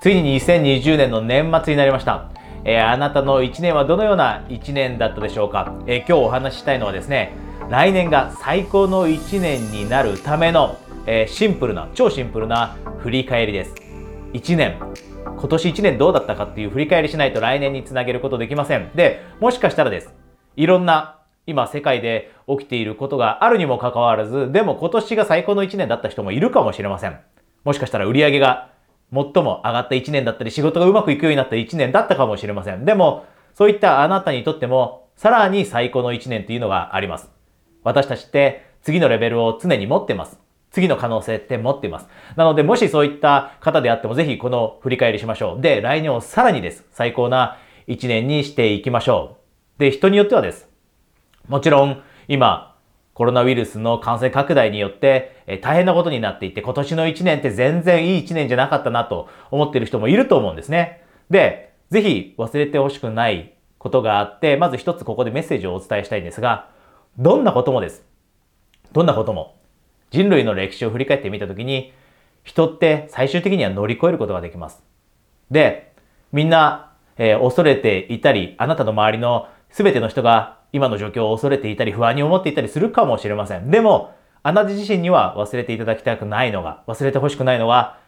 ついに2020年の年末になりました。えー、あなたの1年はどのような1年だったでしょうか、えー、今日お話ししたいのはですね、来年が最高の1年になるための、えー、シンプルな、超シンプルな振り返りです。1年、今年1年どうだったかっていう振り返りしないと来年につなげることできません。で、もしかしたらです。いろんな今世界で起きていることがあるにもかかわらず、でも今年が最高の1年だった人もいるかもしれません。もしかしたら売り上げが最も上がった1年だったり、仕事がうまくいくようになった1年だったかもしれません。でも、そういったあなたにとっても、さらに最高の1年というのがあります。私たちって次のレベルを常に持ってます。次の可能性って持っています。なので、もしそういった方であっても、ぜひこの振り返りしましょう。で、来年をさらにです。最高な1年にしていきましょう。で、人によってはです。もちろん、今、コロナウイルスの感染拡大によって、え大変なことになっていて、今年の1年って全然いい1年じゃなかったなと思ってる人もいると思うんですね。で、ぜひ忘れてほしくないことがあって、まず一つここでメッセージをお伝えしたいんですが、どんなこともです。どんなことも。人類の歴史を振り返ってみたときに、人って最終的には乗り越えることができます。で、みんな、えー、恐れていたり、あなたの周りの全ての人が今の状況を恐れていたり不安に思っていたりするかもしれません。でも、あなた自身には忘れていただきたくないのが、忘れてほしくないのは、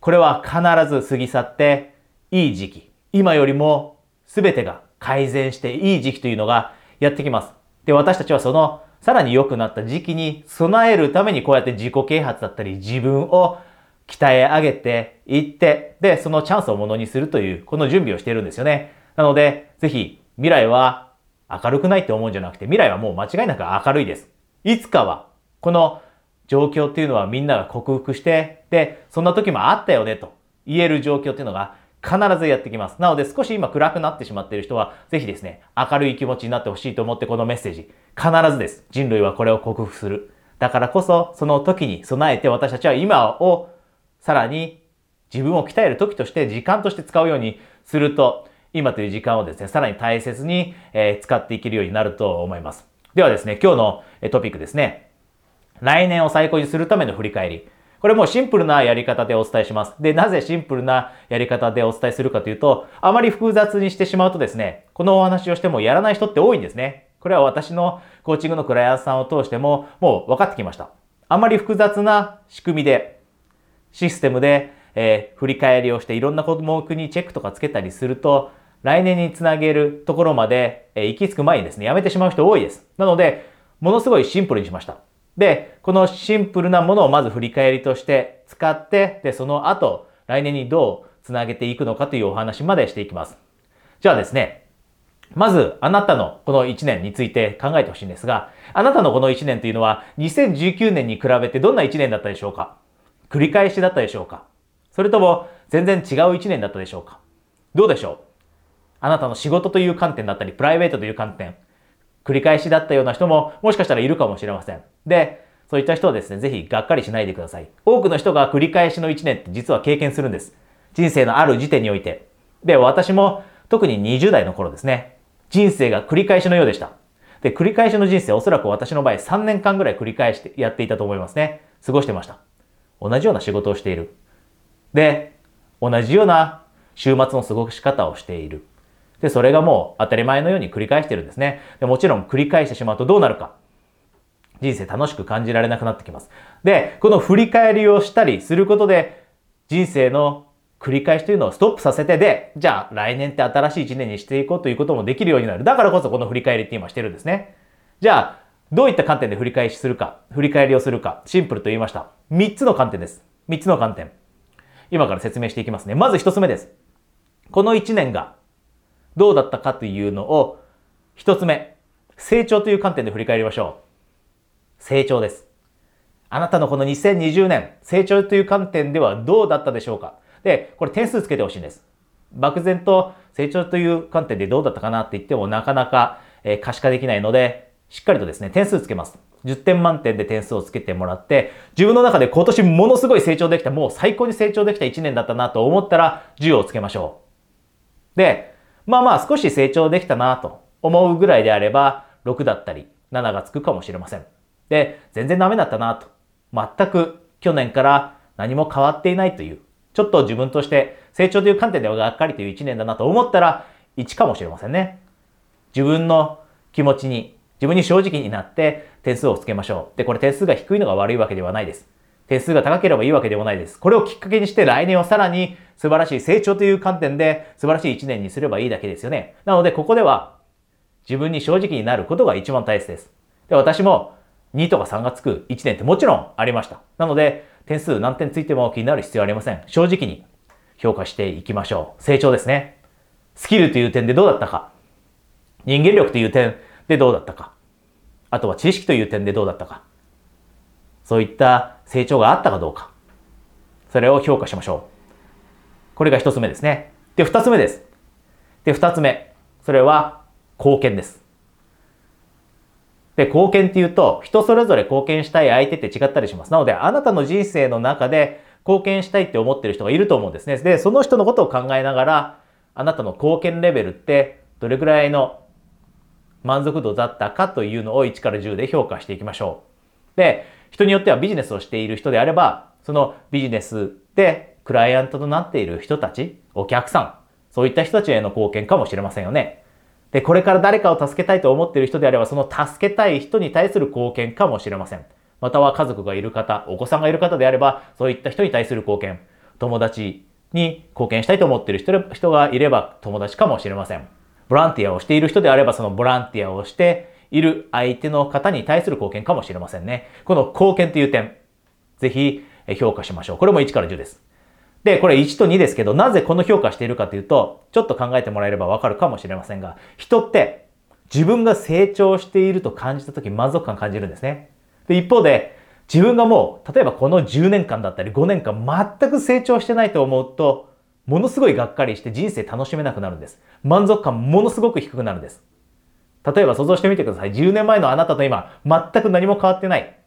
これは必ず過ぎ去っていい時期。今よりも全てが改善していい時期というのがやってきます。で、私たちはそのさらに良くなった時期に備えるためにこうやって自己啓発だったり自分を鍛え上げていって、で、そのチャンスをものにするという、この準備をしているんですよね。なので、ぜひ未来は明るくないって思うんじゃなくて、未来はもう間違いなく明るいです。いつかは、この状況っていうのはみんなが克服して、で、そんな時もあったよねと言える状況っていうのが必ずやってきます。なので少し今暗くなってしまっている人は、ぜひですね、明るい気持ちになってほしいと思ってこのメッセージ、必ずです。人類はこれを克服する。だからこそ、その時に備えて私たちは今をさらに自分を鍛える時として時間として使うようにすると、今という時間をですね、さらに大切に、え使っていけるようになると思います。ではですね、今日のトピックですね。来年を最高にするための振り返り。これもうシンプルなやり方でお伝えします。で、なぜシンプルなやり方でお伝えするかというと、あまり複雑にしてしまうとですね、このお話をしてもやらない人って多いんですね。これは私のコーチングのクライアントさんを通してももう分かってきました。あまり複雑な仕組みで、システムで、えー、振り返りをしていろんな項目にチェックとかつけたりすると、来年につなげるところまで、え、行き着く前にですね、やめてしまう人多いです。なので、ものすごいシンプルにしました。で、このシンプルなものをまず振り返りとして使って、で、その後、来年にどうつなげていくのかというお話までしていきます。じゃあですね、まず、あなたのこの1年について考えてほしいんですが、あなたのこの1年というのは、2019年に比べてどんな1年だったでしょうか？繰り返しだったでしょうか？それとも、全然違う1年だったでしょうか？どうでしょう？あなたの仕事という観点だったり、プライベートという観点、繰り返しだったような人ももしかしたらいるかもしれません。で、そういった人はですね、ぜひがっかりしないでください。多くの人が繰り返しの1年って実は経験するんです。人生のある時点において。で、私も特に20代の頃ですね、人生が繰り返しのようでした。で、繰り返しの人生、おそらく私の場合3年間ぐらい繰り返してやっていたと思いますね。過ごしてました。同じような仕事をしている。で、同じような週末の過ごし方をしている。で、それがもう当たり前のように繰り返してるんですね。でもちろん繰り返してしまうとどうなるか。人生楽しく感じられなくなってきます。で、この振り返りをしたりすることで、人生の繰り返しというのをストップさせてで、じゃあ来年って新しい一年にしていこうということもできるようになる。だからこそこの振り返りって今してるんですね。じゃあ、どういった観点で振り返しするか、振り返りをするか、シンプルと言いました。3つの観点です。3つの観点。今から説明していきますね。まず1つ目です。この1年がどうだったかというのを、一つ目、成長という観点で振り返りましょう。成長です。あなたのこの2020年、成長という観点ではどうだったでしょうか？で、これ点数つけてほしいんです。漠然と成長という観点でどうだったかなって言ってもなかなか、可視化できないので、しっかりとですね、点数つけます。10点満点で点数をつけてもらって、自分の中で今年ものすごい成長できた、もう最高に成長できた1年だったなと思ったら10をつけましょう。で、まあまあ少し成長できたなと思うぐらいであれば、6だったり7がつくかもしれません。で、全然ダメだったなと。全く去年から何も変わっていないという、ちょっと自分として成長という観点ではがっかりという1年だなと思ったら1かもしれませんね。自分の気持ちに、自分に正直になって点数をつけましょう。で、これ点数が低いのが悪いわけではないです。点数が高ければいいわけでもないです。これをきっかけにして来年はさらに素晴らしい成長という観点で素晴らしい1年にすればいいだけですよね。なので、ここでは自分に正直になることが一番大切です。で、私も2とか3がつく1年ってもちろんありました。なので、点数何点ついても気になる必要ありません。正直に評価していきましょう。成長ですね。スキルという点でどうだったか。人間力という点でどうだったか。あとは知識という点でどうだったか。そういった成長があったかどうか。それを評価しましょう。これが一つ目ですね。で、二つ目です。で、二つ目。それは貢献です。で、貢献っていうと、人それぞれ貢献したい相手って違ったりします。なので、あなたの人生の中で貢献したいって思ってる人がいると思うんですね。で、その人のことを考えながら、あなたの貢献レベルってどれぐらいの満足度だったかというのを1から10で評価していきましょう。で、人によってはビジネスをしている人であれば、そのビジネスでクライアントとなっている人たち、お客さん、そういった人たちへの貢献かもしれませんよね。で、これから誰かを助けたいと思っている人であれば、その助けたい人に対する貢献かもしれません。または家族がいる方、お子さんがいる方であれば、そういった人に対する貢献、友達に貢献したいと思っている人がいれば友達かもしれません。ボランティアをしている人であれば、そのボランティアをしている相手の方に対する貢献かもしれませんね。この貢献という点、ぜひ評価しましょう。これも1から10です。で、これ1と2ですけど、なぜこの評価しているかというと、ちょっと考えてもらえればわかるかもしれませんが、人って自分が成長していると感じたとき満足感感じるんですね。で、一方で、自分がもう、例えばこの10年間だったり5年間全く成長してないと思うと、ものすごいがっかりして人生楽しめなくなるんです。満足感ものすごく低くなるんです。例えば想像してみてください。10年前のあなたと今、全く何も変わってない。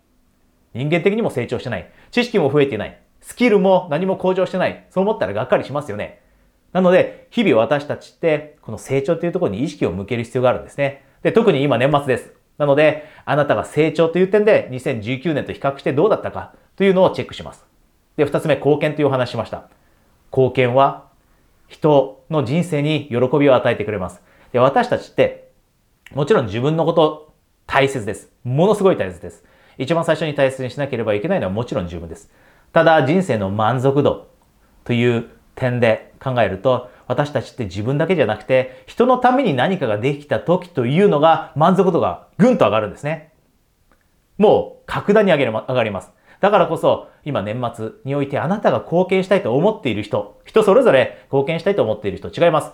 人間的にも成長してない。知識も増えてない。スキルも何も向上してない。そう思ったらがっかりしますよね。なので、日々私たちって、この成長というところに意識を向ける必要があるんですね。で、特に今年末です。なので、あなたが成長という点で2019年と比較してどうだったかというのをチェックします。で、二つ目、貢献というお話しました。貢献は人の人生に喜びを与えてくれます。で、私たちって、もちろん自分のこと大切です。ものすごい大切です。一番最初に大切にしなければいけないのはもちろん自分です。ただ人生の満足度という点で考えると、私たちって自分だけじゃなくて、人のために何かができた時というのが満足度がぐんと上がるんですね。もう格段に上げる上がります。だからこそ、今年末においてあなたが貢献したいと思っている人、人それぞれ貢献したいと思っている人違います。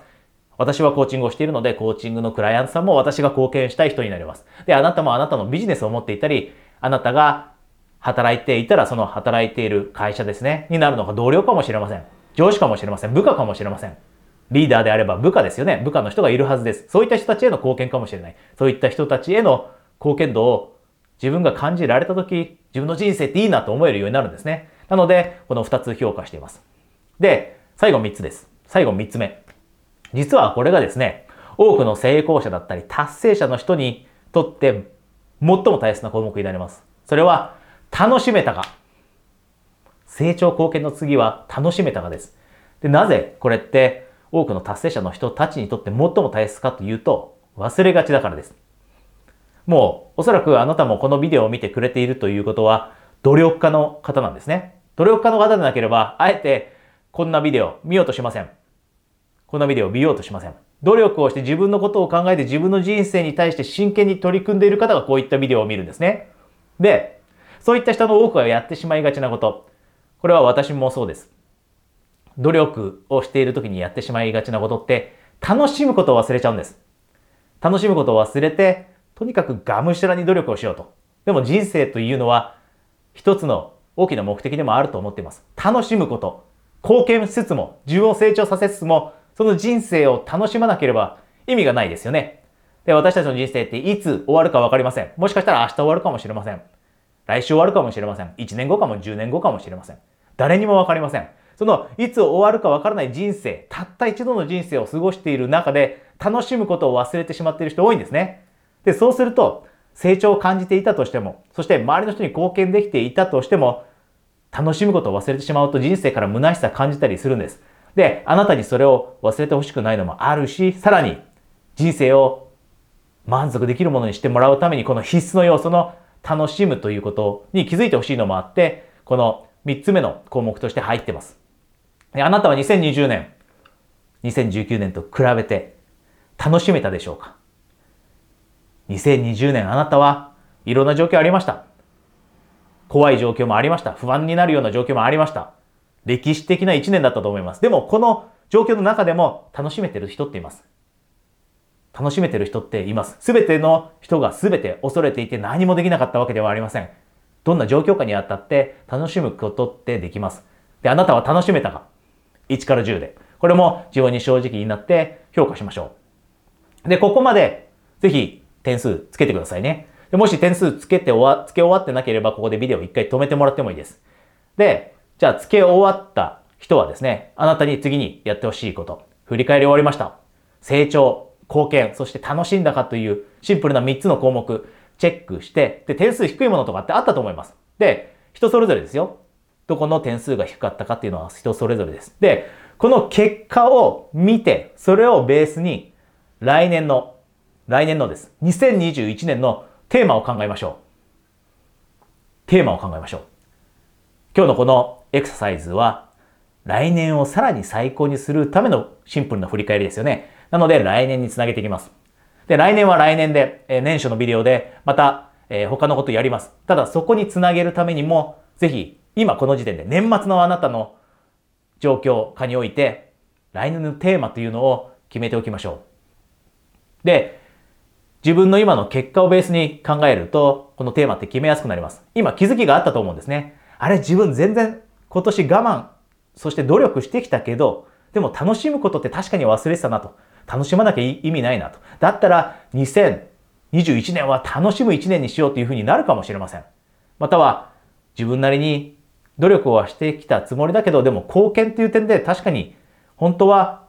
私はコーチングをしているので、コーチングのクライアントさんも私が貢献したい人になります。で、あなたもあなたのビジネスを持っていたり、あなたが働いていたらその働いている会社ですね、になるのが同僚かもしれません。上司かもしれません。部下かもしれません。リーダーであれば部下ですよね。部下の人がいるはずです。そういった人たちへの貢献かもしれない。そういった人たちへの貢献度を自分が感じられたとき、自分の人生っていいなと思えるようになるんですね。なので、この2つ評価しています。で、最後3つです。最後3つ目。実はこれがですね、多くの成功者だったり達成者の人にとって最も大切な項目になります。それは楽しめたか。成長貢献の次は楽しめたかです。で、なぜこれって多くの達成者の人たちにとって最も大切かというと、忘れがちだからです。もう、おそらくあなたもこのビデオを見てくれているということは、努力家の方なんですね。努力家の方でなければ、あえてこんなビデオ見ようとしません。こんなビデオ見ようとしません。努力をして自分のことを考えて自分の人生に対して真剣に取り組んでいる方がこういったビデオを見るんですね。で、そういった人の多くがやってしまいがちなこと。これは私もそうです。努力をしている時にやってしまいがちなことって、楽しむことを忘れちゃうんです。楽しむことを忘れて、とにかくがむしゃらに努力をしようと。でも人生というのは、一つの大きな目的でもあると思っています。楽しむこと。貢献しつつも、自分を成長させつつも、その人生を楽しまなければ意味がないですよね。で、私たちの人生っていつ終わるかわかりません。もしかしたら明日終わるかもしれません。来週終わるかもしれません。1年後かも10年後かもしれません。誰にもわかりません。その、いつ終わるかわからない人生、たった一度の人生を過ごしている中で、楽しむことを忘れてしまっている人多いんですね。で、そうすると、成長を感じていたとしても、そして周りの人に貢献できていたとしても、楽しむことを忘れてしまうと人生から虚しさ感じたりするんです。で、あなたにそれを忘れてほしくないのもあるし、さらに人生を満足できるものにしてもらうためにこの必須の要素の楽しむということに気づいてほしいのもあって、この3つ目の項目として入ってます。あなたは2020年、2019年と比べて楽しめたでしょうか ?2020 年あなたはいろんな状況ありました。怖い状況もありました。不安になるような状況もありました。歴史的な1年だったと思います。でもこの状況の中でも楽しめてる人っています。楽しめてる人っています。すべての人がすべて恐れていて何もできなかったわけではありません。どんな状況下にあたって楽しむことってできます。で、あなたは楽しめたか ?1 から10で。これも自分に正直になって評価しましょう。で、ここまでぜひ点数つけてくださいね。でもし点数つけて終わ、つけ終わってなければここでビデオ一回止めてもらってもいいです。で、じゃあつけ終わった人はですね、あなたに次にやってほしいこと。振り返り終わりました。成長、貢献、そして楽しんだかというシンプルな3つの項目、チェックして、で、点数低いものとかってあったと思います。で、人それぞれですよ。どこの点数が低かったかっていうのは人それぞれです。で、この結果を見て、それをベースに、来年の、来年のです。2021年のテーマを考えましょう。テーマを考えましょう。今日のこのエクササイズは、来年をさらに最高にするためのシンプルな振り返りですよね。なので来年につなげていきます。で、来年は来年で、え年初のビデオで、また、え他のことやります。ただ、そこにつなげるためにも、ぜひ、今この時点で年末のあなたの状況下において、来年のテーマというのを決めておきましょう。で、自分の今の結果をベースに考えると、このテーマって決めやすくなります。今気づきがあったと思うんですね。あれ自分全然今年我慢、そして努力してきたけど、でも楽しむことって確かに忘れてたなと。楽しまなきゃ意味ないなと。だったら2021年は楽しむ1年にしようというふうになるかもしれません。または自分なりに努力はしてきたつもりだけど、でも貢献っていう点で確かに本当は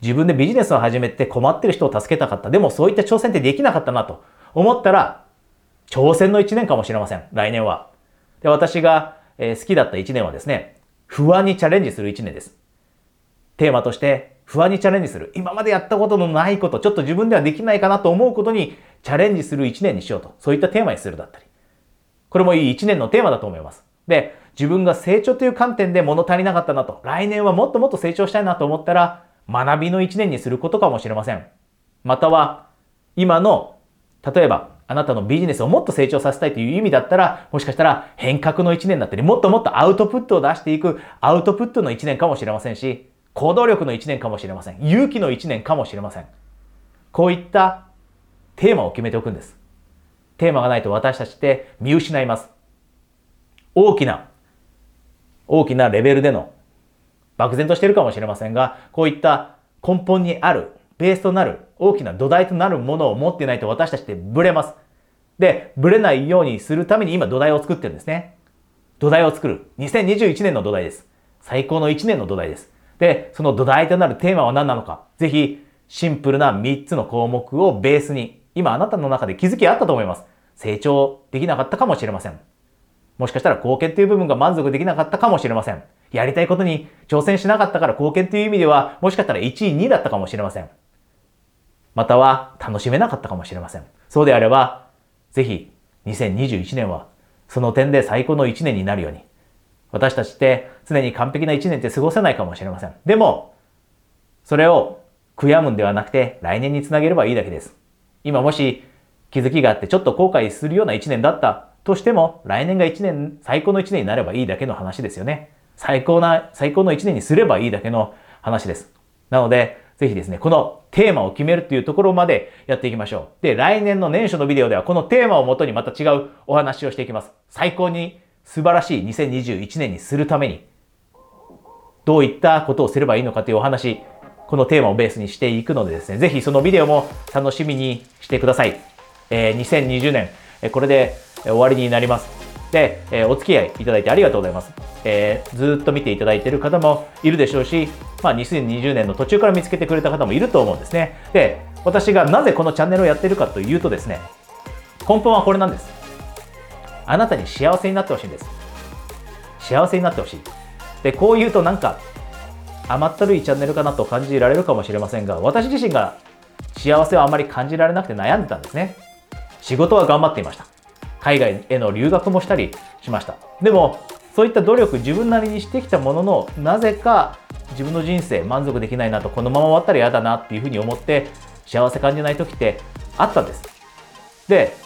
自分でビジネスを始めて困ってる人を助けたかった。でもそういった挑戦ってできなかったなと思ったら、挑戦の1年かもしれません。来年は。で私が好きだった1年はですね、不安にチャレンジする1年です。テーマとして不安にチャレンジする。今までやったことのないこと、ちょっと自分ではできないかなと思うことにチャレンジする一年にしようと。そういったテーマにするだったり。これもいい一年のテーマだと思います。で、自分が成長という観点で物足りなかったなと、来年はもっともっと成長したいなと思ったら、学びの一年にすることかもしれません。または、今の、例えば、あなたのビジネスをもっと成長させたいという意味だったら、もしかしたら変革の一年だったり、もっともっとアウトプットを出していくアウトプットの一年かもしれませんし、行動力の1年かもしれません。勇気の1年かもしれません。こういったテーマを決めておくんです。テーマがないと私たちって見失います。大きな、大きなレベルでの漠然としてるかもしれませんが、こういった根本にある、ベースとなる、大きな土台となるものを持っていないと私たちってブレます。で、ブレないようにするために今土台を作ってるんですね。土台を作る。2021年の土台です。最高の1年の土台です。で、その土台となるテーマは何なのか。ぜひ、シンプルな3つの項目をベースに、今あなたの中で気づきあったと思います。成長できなかったかもしれません。もしかしたら貢献という部分が満足できなかったかもしれません。やりたいことに挑戦しなかったから貢献という意味では、もしかしたら1位、2位だったかもしれません。または楽しめなかったかもしれません。そうであれば、ぜひ2021年はその点で最高の1年になるように、私たちって常に完璧な一年って過ごせないかもしれません。でも、それを悔やむんではなくて来年につなげればいいだけです。今もし気づきがあってちょっと後悔するような一年だったとしても来年が一年、最高の一年になればいいだけの話ですよね。最高な、最高の一年にすればいいだけの話です。なので、ぜひですね、このテーマを決めるっていうところまでやっていきましょう。で、来年の年初のビデオではこのテーマをもとにまた違うお話をしていきます。最高に素晴らしい2021年にするために、どういったことをすればいいのかというお話、このテーマをベースにしていくのでですね、ぜひそのビデオも楽しみにしてください。えー、2020年、えこれで終わりになります。で、えー、お付き合いいただいてありがとうございます。えー、ずっと見ていただいている方もいるでしょうし、まあ、2020年の途中から見つけてくれた方もいると思うんですね。で、私がなぜこのチャンネルをやってるかというとですね、根本はこれなんです。あなたに幸せになってほしいんです。幸せになってほしい。で、こう言うとなんか、甘ったるいチャンネルかなと感じられるかもしれませんが私自身が幸せをあまり感じられなくて悩んでたんですね仕事は頑張っていました海外への留学もしたりしましたでもそういった努力自分なりにしてきたもののなぜか自分の人生満足できないなとこのまま終わったら嫌だなっていうふうに思って幸せ感じない時ってあったんですで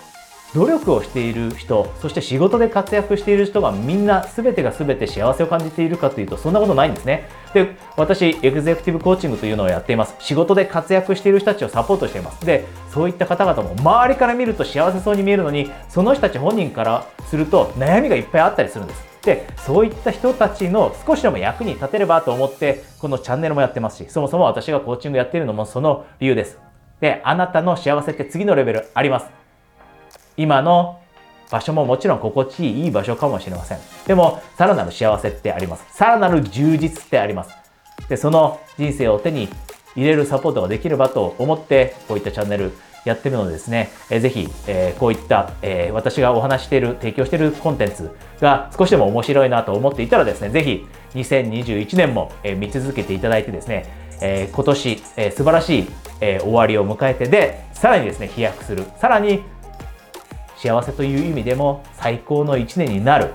努力をしている人そして仕事で活躍している人がみんな全てが全て幸せを感じているかというとそんなことないんですね。で私エグゼクティブコーチングというのをやっています。仕事で活躍している人たちをサポートしています。でそういった方々も周りから見ると幸せそうに見えるのにその人たち本人からすると悩みがいっぱいあったりするんです。でそういった人たちの少しでも役に立てればと思ってこのチャンネルもやってますしそもそも私がコーチングやっているのもその理由です。であなたの幸せって次のレベルあります。今の場所ももちろん心地いい場所かもしれません。でも、さらなる幸せってあります。さらなる充実ってあります。で、その人生を手に入れるサポートができればと思って、こういったチャンネルやってるのでですね、えー、ぜひ、えー、こういった、えー、私がお話している、提供しているコンテンツが少しでも面白いなと思っていたらですね、ぜひ2021年も、えー、見続けていただいてですね、えー、今年、えー、素晴らしい、えー、終わりを迎えてで、さらにですね、飛躍する。さらに幸せという意味でも最高の1年になる。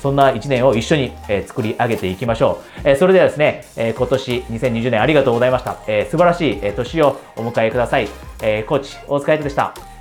そんな1年を一緒に、作り上げていきましょう。え、それではですね、今年2020年ありがとうございました。え、素晴らしい、年をお迎えください。え、コーチ、大塚愛斗でした。